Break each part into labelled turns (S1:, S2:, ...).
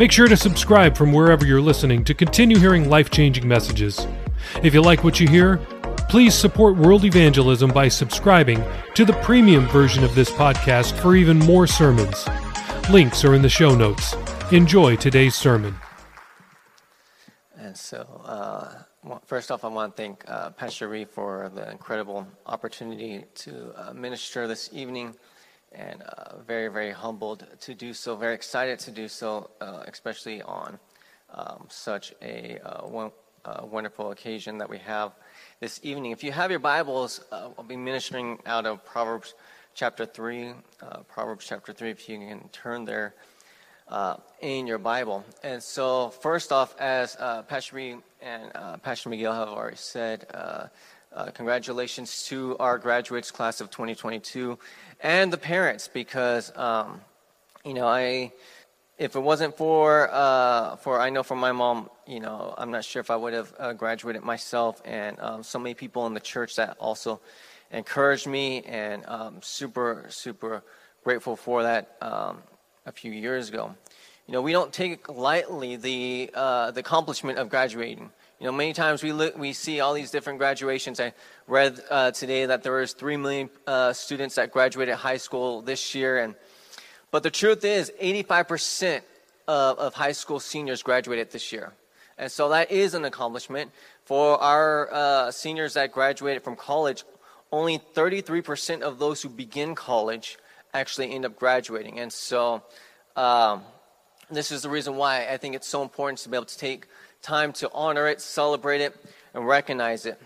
S1: Make sure to subscribe from wherever you're listening to continue hearing life changing messages. If you like what you hear, please support world evangelism by subscribing to the premium version of this podcast for even more sermons. Links are in the show notes. Enjoy today's sermon.
S2: And so, uh, well, first off, I want to thank uh, Pastor Reed for the incredible opportunity to uh, minister this evening and uh, very, very humbled to do so, very excited to do so, uh, especially on um, such a uh, one, uh, wonderful occasion that we have this evening. If you have your Bibles, uh, I'll be ministering out of Proverbs chapter 3. Uh, Proverbs chapter 3, if you can turn there in your Bible. And so, first off, as Pastor Reed and Pastor Miguel have already said, uh, congratulations to our graduates class of 2022 and the parents because um, you know I if it wasn't for uh, for I know for my mom you know I'm not sure if I would have uh, graduated myself and um, so many people in the church that also encouraged me and um, super super grateful for that um, a few years ago. You know we don't take lightly the uh, the accomplishment of graduating. You know, many times we look, we see all these different graduations. I read uh, today that there was three million uh, students that graduated high school this year, and but the truth is, 85% of, of high school seniors graduated this year, and so that is an accomplishment for our uh, seniors that graduated from college. Only 33% of those who begin college actually end up graduating, and so um, this is the reason why I think it's so important to be able to take time to honor it, celebrate it, and recognize it.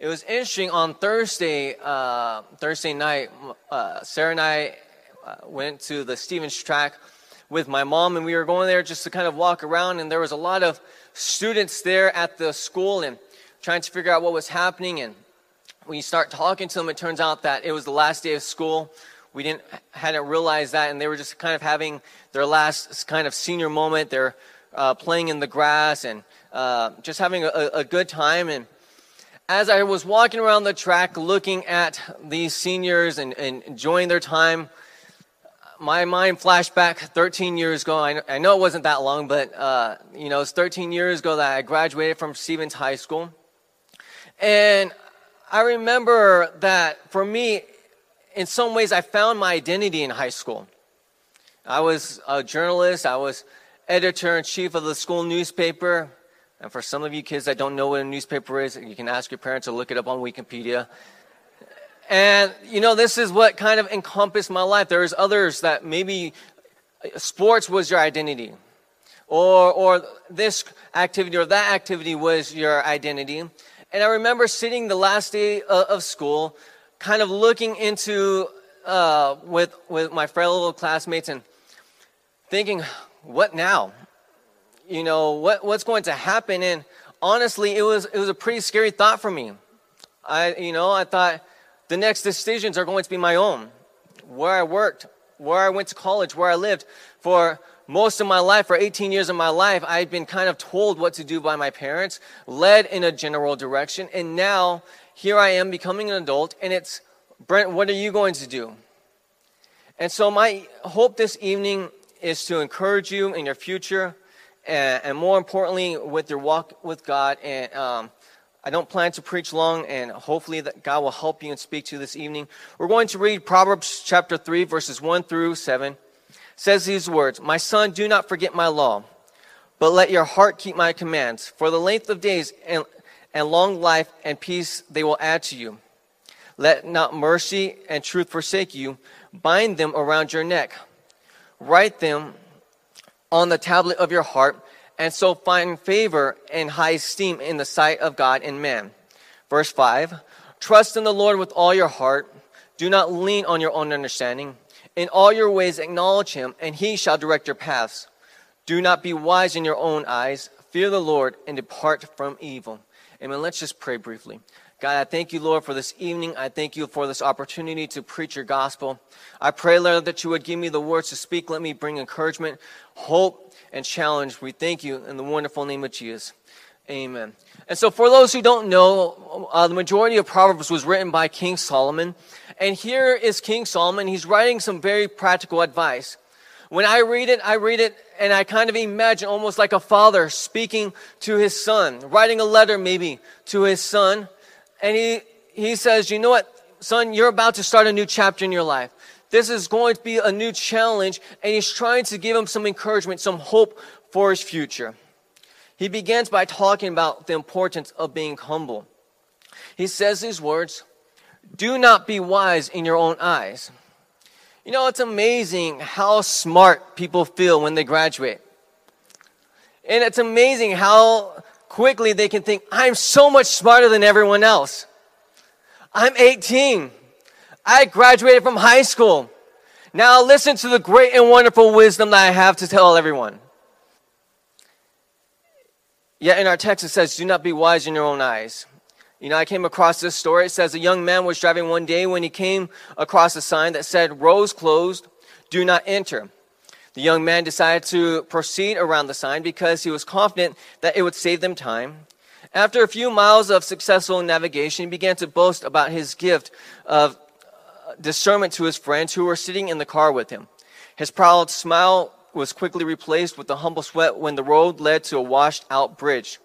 S2: It was interesting on Thursday, uh, Thursday night, uh, Sarah and I uh, went to the Stevens track with my mom, and we were going there just to kind of walk around, and there was a lot of students there at the school and trying to figure out what was happening. And when you start talking to them, it turns out that it was the last day of school. We didn't hadn't realized that, and they were just kind of having their last kind of senior moment. They're uh, playing in the grass and uh, just having a, a, good time. And as I was walking around the track looking at these seniors and, and enjoying their time, my mind flashed back 13 years ago. I I know it wasn't that long, but uh, you know, it's 13 years ago that I graduated from Stevens High School. And I remember that for me, in some ways, I found my identity in high school. I was a journalist. I was editor in chief of the school newspaper. And for some of you kids that don't know what a newspaper is, you can ask your parents or look it up on Wikipedia. And, you know, this is what kind of encompassed my life. There's others that maybe sports was your identity, or, or this activity or that activity was your identity. And I remember sitting the last day of school, kind of looking into, uh, with, with my fellow classmates and thinking, what now? You know, what, what's going to happen? And honestly, it was, it was a pretty scary thought for me. I, you know, I thought the next decisions are going to be my own. Where I worked, where I went to college, where I lived. For most of my life, for 18 years of my life, I'd been kind of told what to do by my parents, led in a general direction. And now, here I am becoming an adult, and it's, Brent, what are you going to do? And so, my hope this evening is to encourage you in your future, and, and more importantly, with your walk with God. And um, I don't plan to preach long, and hopefully that God will help you and speak to you this evening. We're going to read Proverbs chapter 3, verses 1 through 7. It says these words My son, do not forget my law, but let your heart keep my commands. For the length of days and, and long life and peace they will add to you. Let not mercy and truth forsake you. Bind them around your neck. Write them on the tablet of your heart, and so find favor and high esteem in the sight of God and man. Verse 5 Trust in the Lord with all your heart. Do not lean on your own understanding. In all your ways acknowledge him, and he shall direct your paths. Do not be wise in your own eyes. Fear the Lord and depart from evil. Amen. Let's just pray briefly. God, I thank you, Lord, for this evening. I thank you for this opportunity to preach your gospel. I pray, Lord, that you would give me the words to speak. Let me bring encouragement, hope, and challenge. We thank you in the wonderful name of Jesus. Amen. And so, for those who don't know, uh, the majority of Proverbs was written by King Solomon. And here is King Solomon. He's writing some very practical advice. When I read it, I read it and I kind of imagine almost like a father speaking to his son, writing a letter maybe to his son. And he, he says, You know what, son, you're about to start a new chapter in your life. This is going to be a new challenge. And he's trying to give him some encouragement, some hope for his future. He begins by talking about the importance of being humble. He says these words Do not be wise in your own eyes. You know, it's amazing how smart people feel when they graduate. And it's amazing how quickly they can think, I'm so much smarter than everyone else. I'm 18. I graduated from high school. Now listen to the great and wonderful wisdom that I have to tell everyone. Yet in our text it says, Do not be wise in your own eyes. You know, I came across this story. It says a young man was driving one day when he came across a sign that said, Rows closed, do not enter. The young man decided to proceed around the sign because he was confident that it would save them time. After a few miles of successful navigation, he began to boast about his gift of uh, discernment to his friends who were sitting in the car with him. His proud smile was quickly replaced with a humble sweat when the road led to a washed out bridge.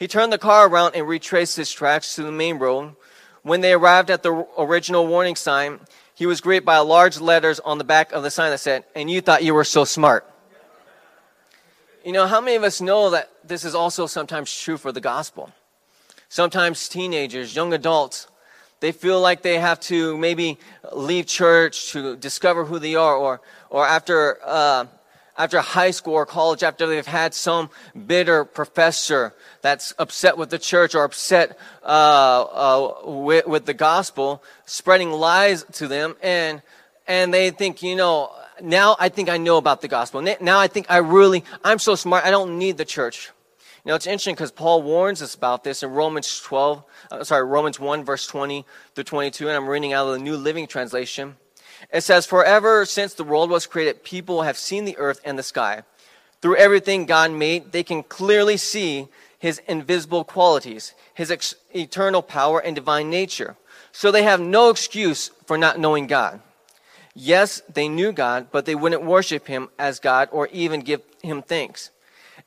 S2: He turned the car around and retraced his tracks to the main road. When they arrived at the original warning sign, he was greeted by large letters on the back of the sign that said, And you thought you were so smart. You know, how many of us know that this is also sometimes true for the gospel? Sometimes teenagers, young adults, they feel like they have to maybe leave church to discover who they are, or, or after uh, after high school or college, after they've had some bitter professor that's upset with the church or upset uh, uh, with, with the gospel, spreading lies to them, and and they think, you know, now I think I know about the gospel. Now I think I really, I'm so smart, I don't need the church. You know, it's interesting because Paul warns us about this in Romans 12, uh, sorry, Romans 1, verse 20 through 22, and I'm reading out of the New Living Translation. It says, Forever since the world was created, people have seen the earth and the sky. Through everything God made, they can clearly see his invisible qualities, his ex- eternal power and divine nature. So they have no excuse for not knowing God. Yes, they knew God, but they wouldn't worship him as God or even give him thanks.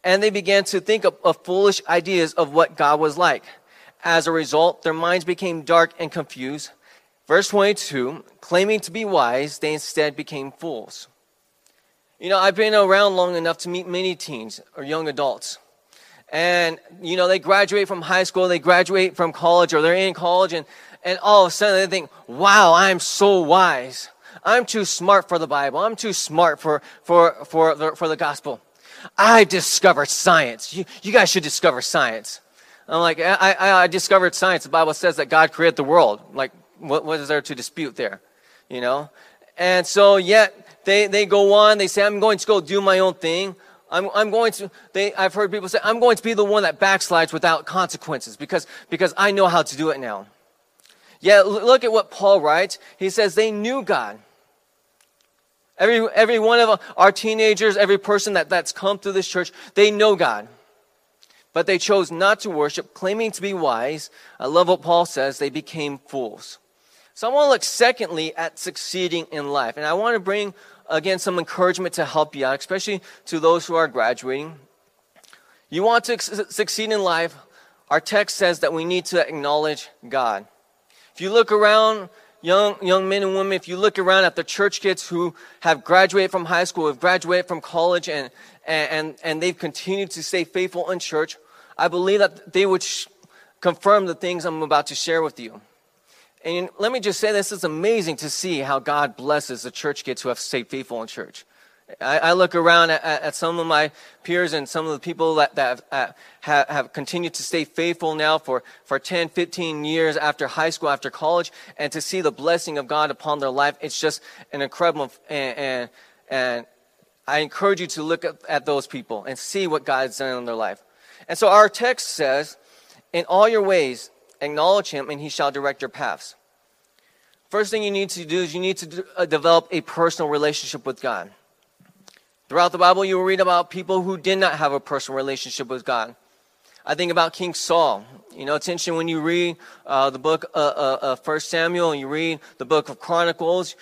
S2: And they began to think of, of foolish ideas of what God was like. As a result, their minds became dark and confused. Verse 22 claiming to be wise, they instead became fools. You know, I've been around long enough to meet many teens or young adults. And, you know, they graduate from high school, they graduate from college, or they're in college, and, and all of a sudden they think, wow, I'm so wise. I'm too smart for the Bible. I'm too smart for, for, for, the, for the gospel. I discovered science. You, you guys should discover science. I'm like, I, I, I discovered science. The Bible says that God created the world. Like, what, what is there to dispute there? You know? And so, yet, they, they go on, they say, I'm going to go do my own thing. I'm, I'm going to, they, I've heard people say, I'm going to be the one that backslides without consequences because, because I know how to do it now. Yeah, look at what Paul writes. He says they knew God. Every, every one of our teenagers, every person that, that's come through this church, they know God. But they chose not to worship, claiming to be wise. I love what Paul says, they became fools. So I want to look secondly at succeeding in life. And I want to bring, again, some encouragement to help you out, especially to those who are graduating. You want to succeed in life, our text says that we need to acknowledge God. If you look around, young, young men and women, if you look around at the church kids who have graduated from high school, have graduated from college, and, and, and they've continued to stay faithful in church, I believe that they would sh- confirm the things I'm about to share with you. And let me just say this is amazing to see how God blesses the church kids who have stayed faithful in church. I, I look around at, at, some of my peers and some of the people that, that have, uh, have, have, continued to stay faithful now for, for 10, 15 years after high school, after college, and to see the blessing of God upon their life. It's just an incredible, and, and, and I encourage you to look at, at those people and see what God's done in their life. And so our text says, In all your ways, acknowledge him, and he shall direct your paths. First thing you need to do is you need to uh, develop a personal relationship with God. Throughout the Bible, you will read about people who did not have a personal relationship with God. I think about King Saul. You know, interesting when you read uh, the book of uh, uh, First Samuel and you read the book of Chronicles,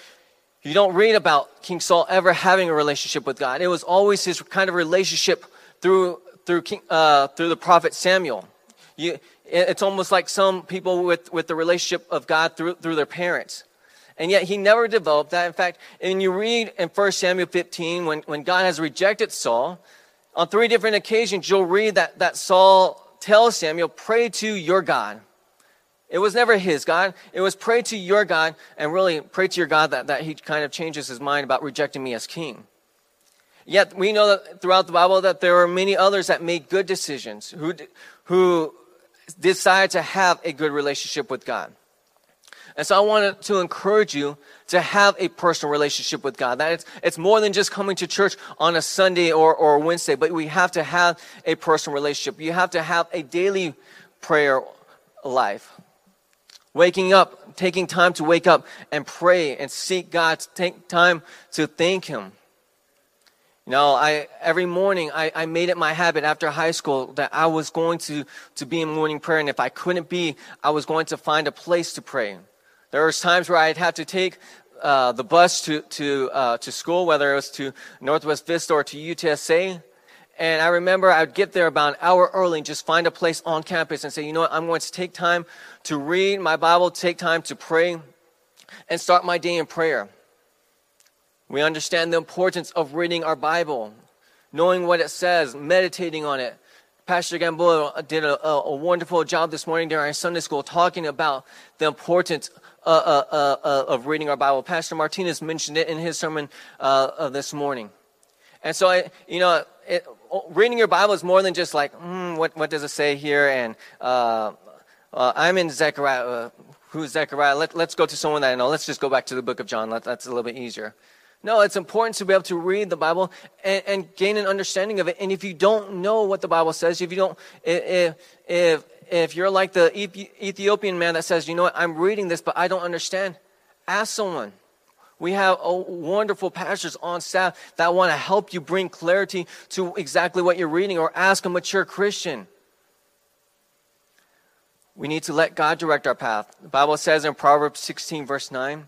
S2: you don't read about King Saul ever having a relationship with God. It was always his kind of relationship through through King, uh, through the prophet Samuel. You, it's almost like some people with, with the relationship of God through, through their parents. And yet he never developed that. In fact, and you read in 1 Samuel 15, when, when God has rejected Saul, on three different occasions, you'll read that, that Saul tells Samuel, pray to your God. It was never his God. It was pray to your God and really pray to your God that, that he kind of changes his mind about rejecting me as king. Yet we know that throughout the Bible that there are many others that made good decisions, who, who decide to have a good relationship with God. And so I wanted to encourage you to have a personal relationship with God. That it's, it's more than just coming to church on a Sunday or, or Wednesday, but we have to have a personal relationship. You have to have a daily prayer life. Waking up, taking time to wake up and pray and seek God, take time to thank Him. You know, I, every morning I, I made it my habit after high school that I was going to, to be in morning prayer. And if I couldn't be, I was going to find a place to pray. There was times where I'd have to take uh, the bus to, to, uh, to school, whether it was to Northwest Vista or to UTSA. And I remember I'd get there about an hour early and just find a place on campus and say, you know what, I'm going to take time to read my Bible, take time to pray, and start my day in prayer. We understand the importance of reading our Bible, knowing what it says, meditating on it. Pastor Gamboa did a, a, a wonderful job this morning during our Sunday school talking about the importance uh, uh, uh, uh of reading our Bible. Pastor Martinez mentioned it in his sermon uh, this morning. And so, I, you know, it, reading your Bible is more than just like, mm, what, what does it say here? And uh, I'm in Zechariah. who's Zechariah? Let, us go to someone that I know. Let's just go back to the book of John. Let, that's a little bit easier. No, it's important to be able to read the Bible and, and, gain an understanding of it. And if you don't know what the Bible says, if you don't, if, if, if you're like the Ethiopian man that says, you know what, I'm reading this, but I don't understand, ask someone. We have oh, wonderful pastors on staff that want to help you bring clarity to exactly what you're reading or ask a mature Christian. We need to let God direct our path. The Bible says in Proverbs 16, verse 9,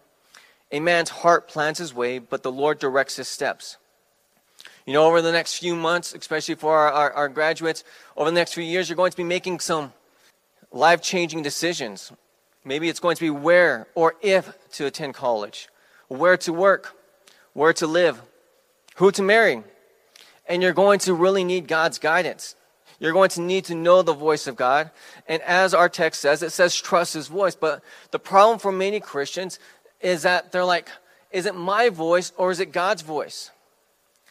S2: a man's heart plans his way, but the Lord directs his steps. You know, over the next few months, especially for our, our, our graduates, over the next few years, you're going to be making some life changing decisions. Maybe it's going to be where or if to attend college, where to work, where to live, who to marry. And you're going to really need God's guidance. You're going to need to know the voice of God. And as our text says, it says trust his voice. But the problem for many Christians is that they're like, is it my voice or is it God's voice?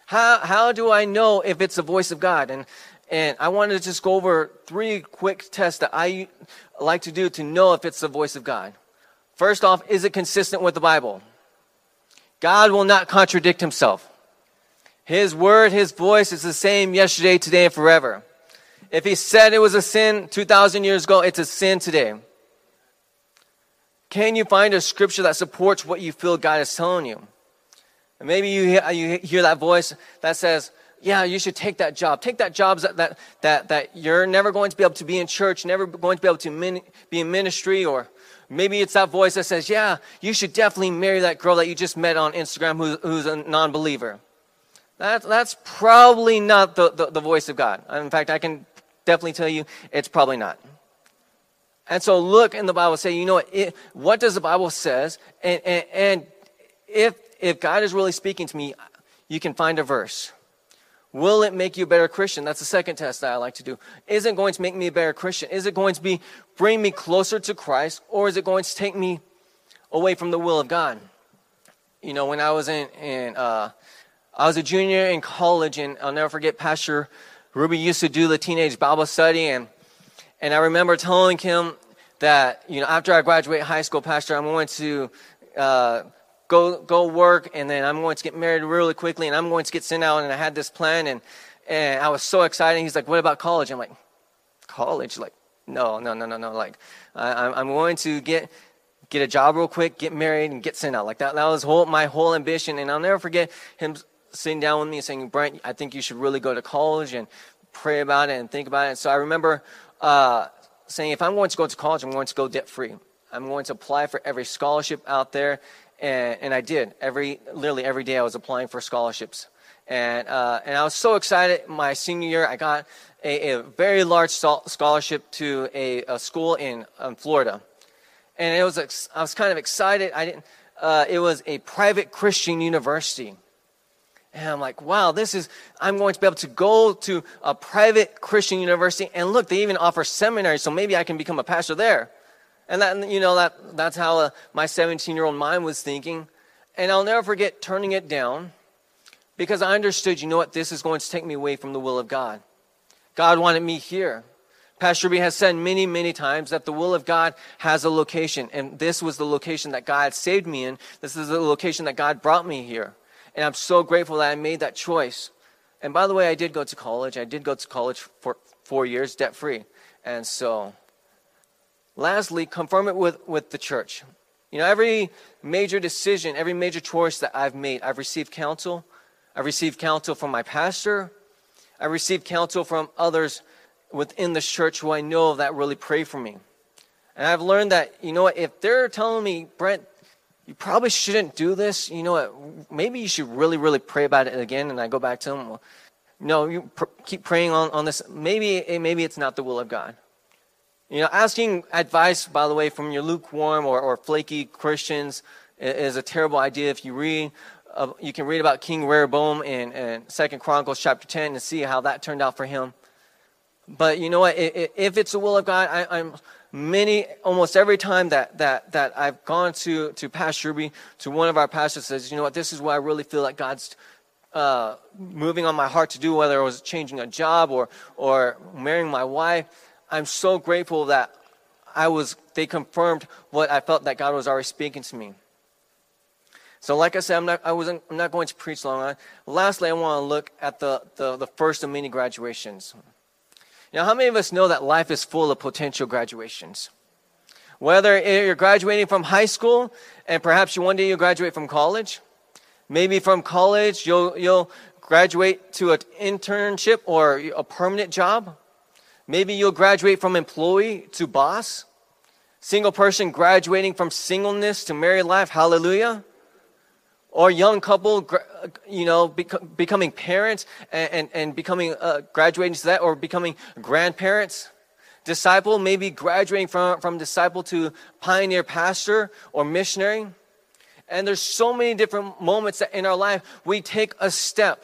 S2: How, how do I know if it's the voice of God? And, and I wanted to just go over three quick tests that I like to do to know if it's the voice of God. First off, is it consistent with the Bible? God will not contradict himself. His word, his voice is the same yesterday, today, and forever. If he said it was a sin 2,000 years ago, it's a sin today. Can you find a scripture that supports what you feel God is telling you? And maybe you hear, you hear that voice that says, yeah, you should take that job. Take that job that, that, that, that you're never going to be able to be in church, never going to be able to min, be in ministry. Or maybe it's that voice that says, yeah, you should definitely marry that girl that you just met on Instagram who, who's a non believer. That, that's probably not the, the, the voice of God. In fact, I can definitely tell you it's probably not. And so look in the Bible, say, you know what, it, what does the Bible says? And, and, and if, if God is really speaking to me, you can find a verse. Will it make you a better Christian? That's the second test that I like to do. Is it going to make me a better Christian? Is it going to be bring me closer to Christ, or is it going to take me away from the will of God? You know, when I was in, in uh, I was a junior in college, and I'll never forget Pastor Ruby used to do the teenage Bible study, and and I remember telling him that, you know, after I graduate high school, Pastor, I'm going to uh, go, go work and then I'm going to get married really quickly and I'm going to get sent out. And I had this plan and, and I was so excited. He's like, what about college? I'm like, college. Like, no, no, no, no, no. Like, I, I'm going to get get a job real quick, get married, and get sent out. Like that, that was whole, my whole ambition. And I'll never forget him sitting down with me and saying, Brent, I think you should really go to college and pray about it and think about it. so I remember uh, saying, if I'm going to go to college, I'm going to go debt free. I'm going to apply for every scholarship out there. And, and I did. Every, literally every day I was applying for scholarships. And, uh, and I was so excited. My senior year, I got a, a very large scholarship to a, a school in um, Florida. And it was, I was kind of excited. I didn't, uh, it was a private Christian university. And I'm like, wow, this is, I'm going to be able to go to a private Christian university. And look, they even offer seminaries, so maybe I can become a pastor there. And that, you know, that, that's how uh, my 17 year old mind was thinking. And I'll never forget turning it down because I understood, you know what, this is going to take me away from the will of God. God wanted me here. Pastor B has said many, many times that the will of God has a location, and this was the location that God saved me in. This is the location that God brought me here. And I'm so grateful that I made that choice. And by the way, I did go to college. I did go to college for four years, debt free. And so, lastly, confirm it with, with the church. You know, every major decision, every major choice that I've made, I've received counsel. I've received counsel from my pastor. I received counsel from others within the church who I know that really pray for me. And I've learned that, you know what, if they're telling me, Brent, you probably shouldn't do this, you know what, maybe you should really, really pray about it again. And I go back to them, well, no, you pr- keep praying on, on this. Maybe, maybe it's not the will of God. You know, asking advice, by the way, from your lukewarm or, or flaky Christians is a terrible idea. If you read, uh, you can read about King Rehoboam in, in Second Chronicles chapter 10 and see how that turned out for him. But you know what? If it's the will of God, I, am many, almost every time that, that, that I've gone to, to Pastor Ruby, to one of our pastors says, you know what, this is what I really feel like God's uh, moving on my heart to do, whether it was changing a job or, or marrying my wife. I'm so grateful that I was, they confirmed what I felt that God was already speaking to me. So, like I said, I'm not, I wasn't, I'm not going to preach long. Lastly, I want to look at the, the, the first of many graduations. Now, how many of us know that life is full of potential graduations? Whether you're graduating from high school and perhaps one day you'll graduate from college, maybe from college you'll, you'll graduate to an internship or a permanent job. Maybe you'll graduate from employee to boss. Single person graduating from singleness to married life. Hallelujah or young couple, you know, bec- becoming parents and, and, and becoming, uh, graduating to that, or becoming grandparents. Disciple, maybe graduating from, from disciple to pioneer pastor or missionary. And there's so many different moments that in our life we take a step.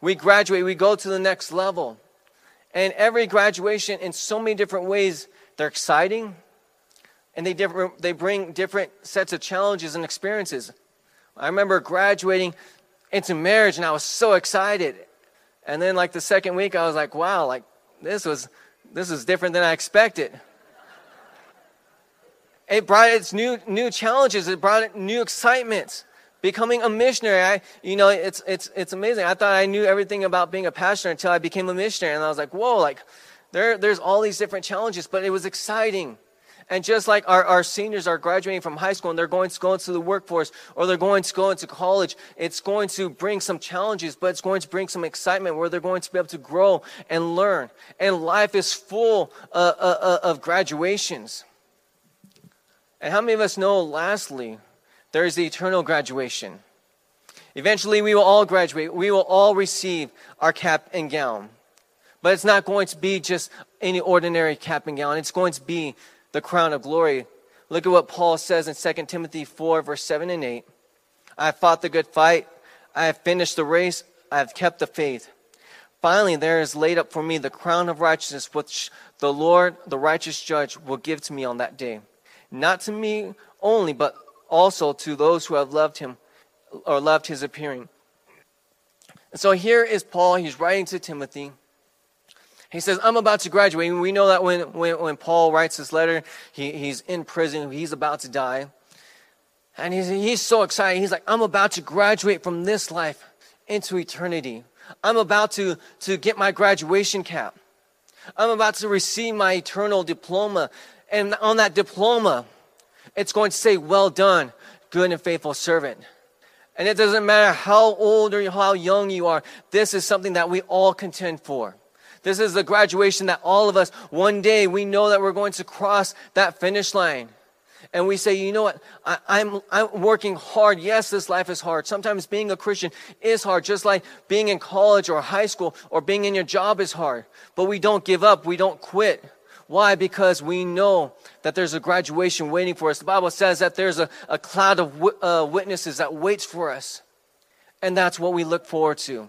S2: We graduate, we go to the next level. And every graduation, in so many different ways, they're exciting and they, different, they bring different sets of challenges and experiences. I remember graduating into marriage and I was so excited. And then like the second week I was like, wow, like this was this was different than I expected. It brought its new new challenges, it brought new excitement. Becoming a missionary, I you know, it's it's it's amazing. I thought I knew everything about being a pastor until I became a missionary and I was like, whoa, like there there's all these different challenges, but it was exciting. And just like our, our seniors are graduating from high school and they're going to go into the workforce or they're going to go into college, it's going to bring some challenges, but it's going to bring some excitement where they're going to be able to grow and learn. And life is full uh, uh, uh of graduations. And how many of us know, lastly, there is the eternal graduation? Eventually, we will all graduate. We will all receive our cap and gown. But it's not going to be just any ordinary cap and gown. It's going to be the crown of glory. Look at what Paul says in 2 Timothy 4, verse 7 and 8. I have fought the good fight. I have finished the race. I have kept the faith. Finally, there is laid up for me the crown of righteousness, which the Lord, the righteous judge, will give to me on that day. Not to me only, but also to those who have loved him or loved his appearing. And so here is Paul. He's writing to Timothy. He says, I'm about to graduate. And we know that when, when, when Paul writes this letter, he, he's in prison, he's about to die. And he's, he's so excited. He's like, I'm about to graduate from this life into eternity. I'm about to, to get my graduation cap. I'm about to receive my eternal diploma. And on that diploma, it's going to say, Well done, good and faithful servant. And it doesn't matter how old or how young you are, this is something that we all contend for. This is the graduation that all of us, one day, we know that we're going to cross that finish line. And we say, you know what? I, am I'm, I'm working hard. Yes, this life is hard. Sometimes being a Christian is hard, just like being in college or high school or being in your job is hard. But we don't give up. We don't quit. Why? Because we know that there's a graduation waiting for us. The Bible says that there's a, a cloud of w- uh, witnesses that waits for us. And that's what we look forward to.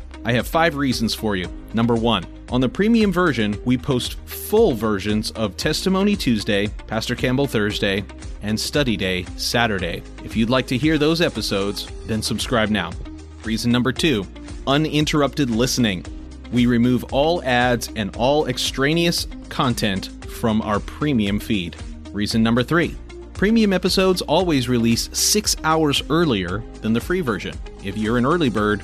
S3: I have five reasons for you. Number one, on the premium version, we post full versions of Testimony Tuesday, Pastor Campbell Thursday, and Study Day Saturday. If you'd like to hear those episodes, then subscribe now. Reason number two, uninterrupted listening. We remove all ads and all extraneous content from our premium feed. Reason number three, Premium episodes always release six hours earlier than the free version. If you're an early bird,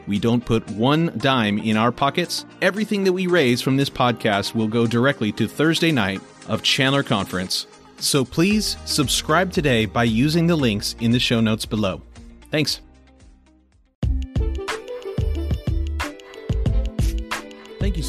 S3: We don't put one dime in our pockets. Everything that we raise from this podcast will go directly to Thursday night of Chandler Conference. So please subscribe today by using the links in the show notes below. Thanks.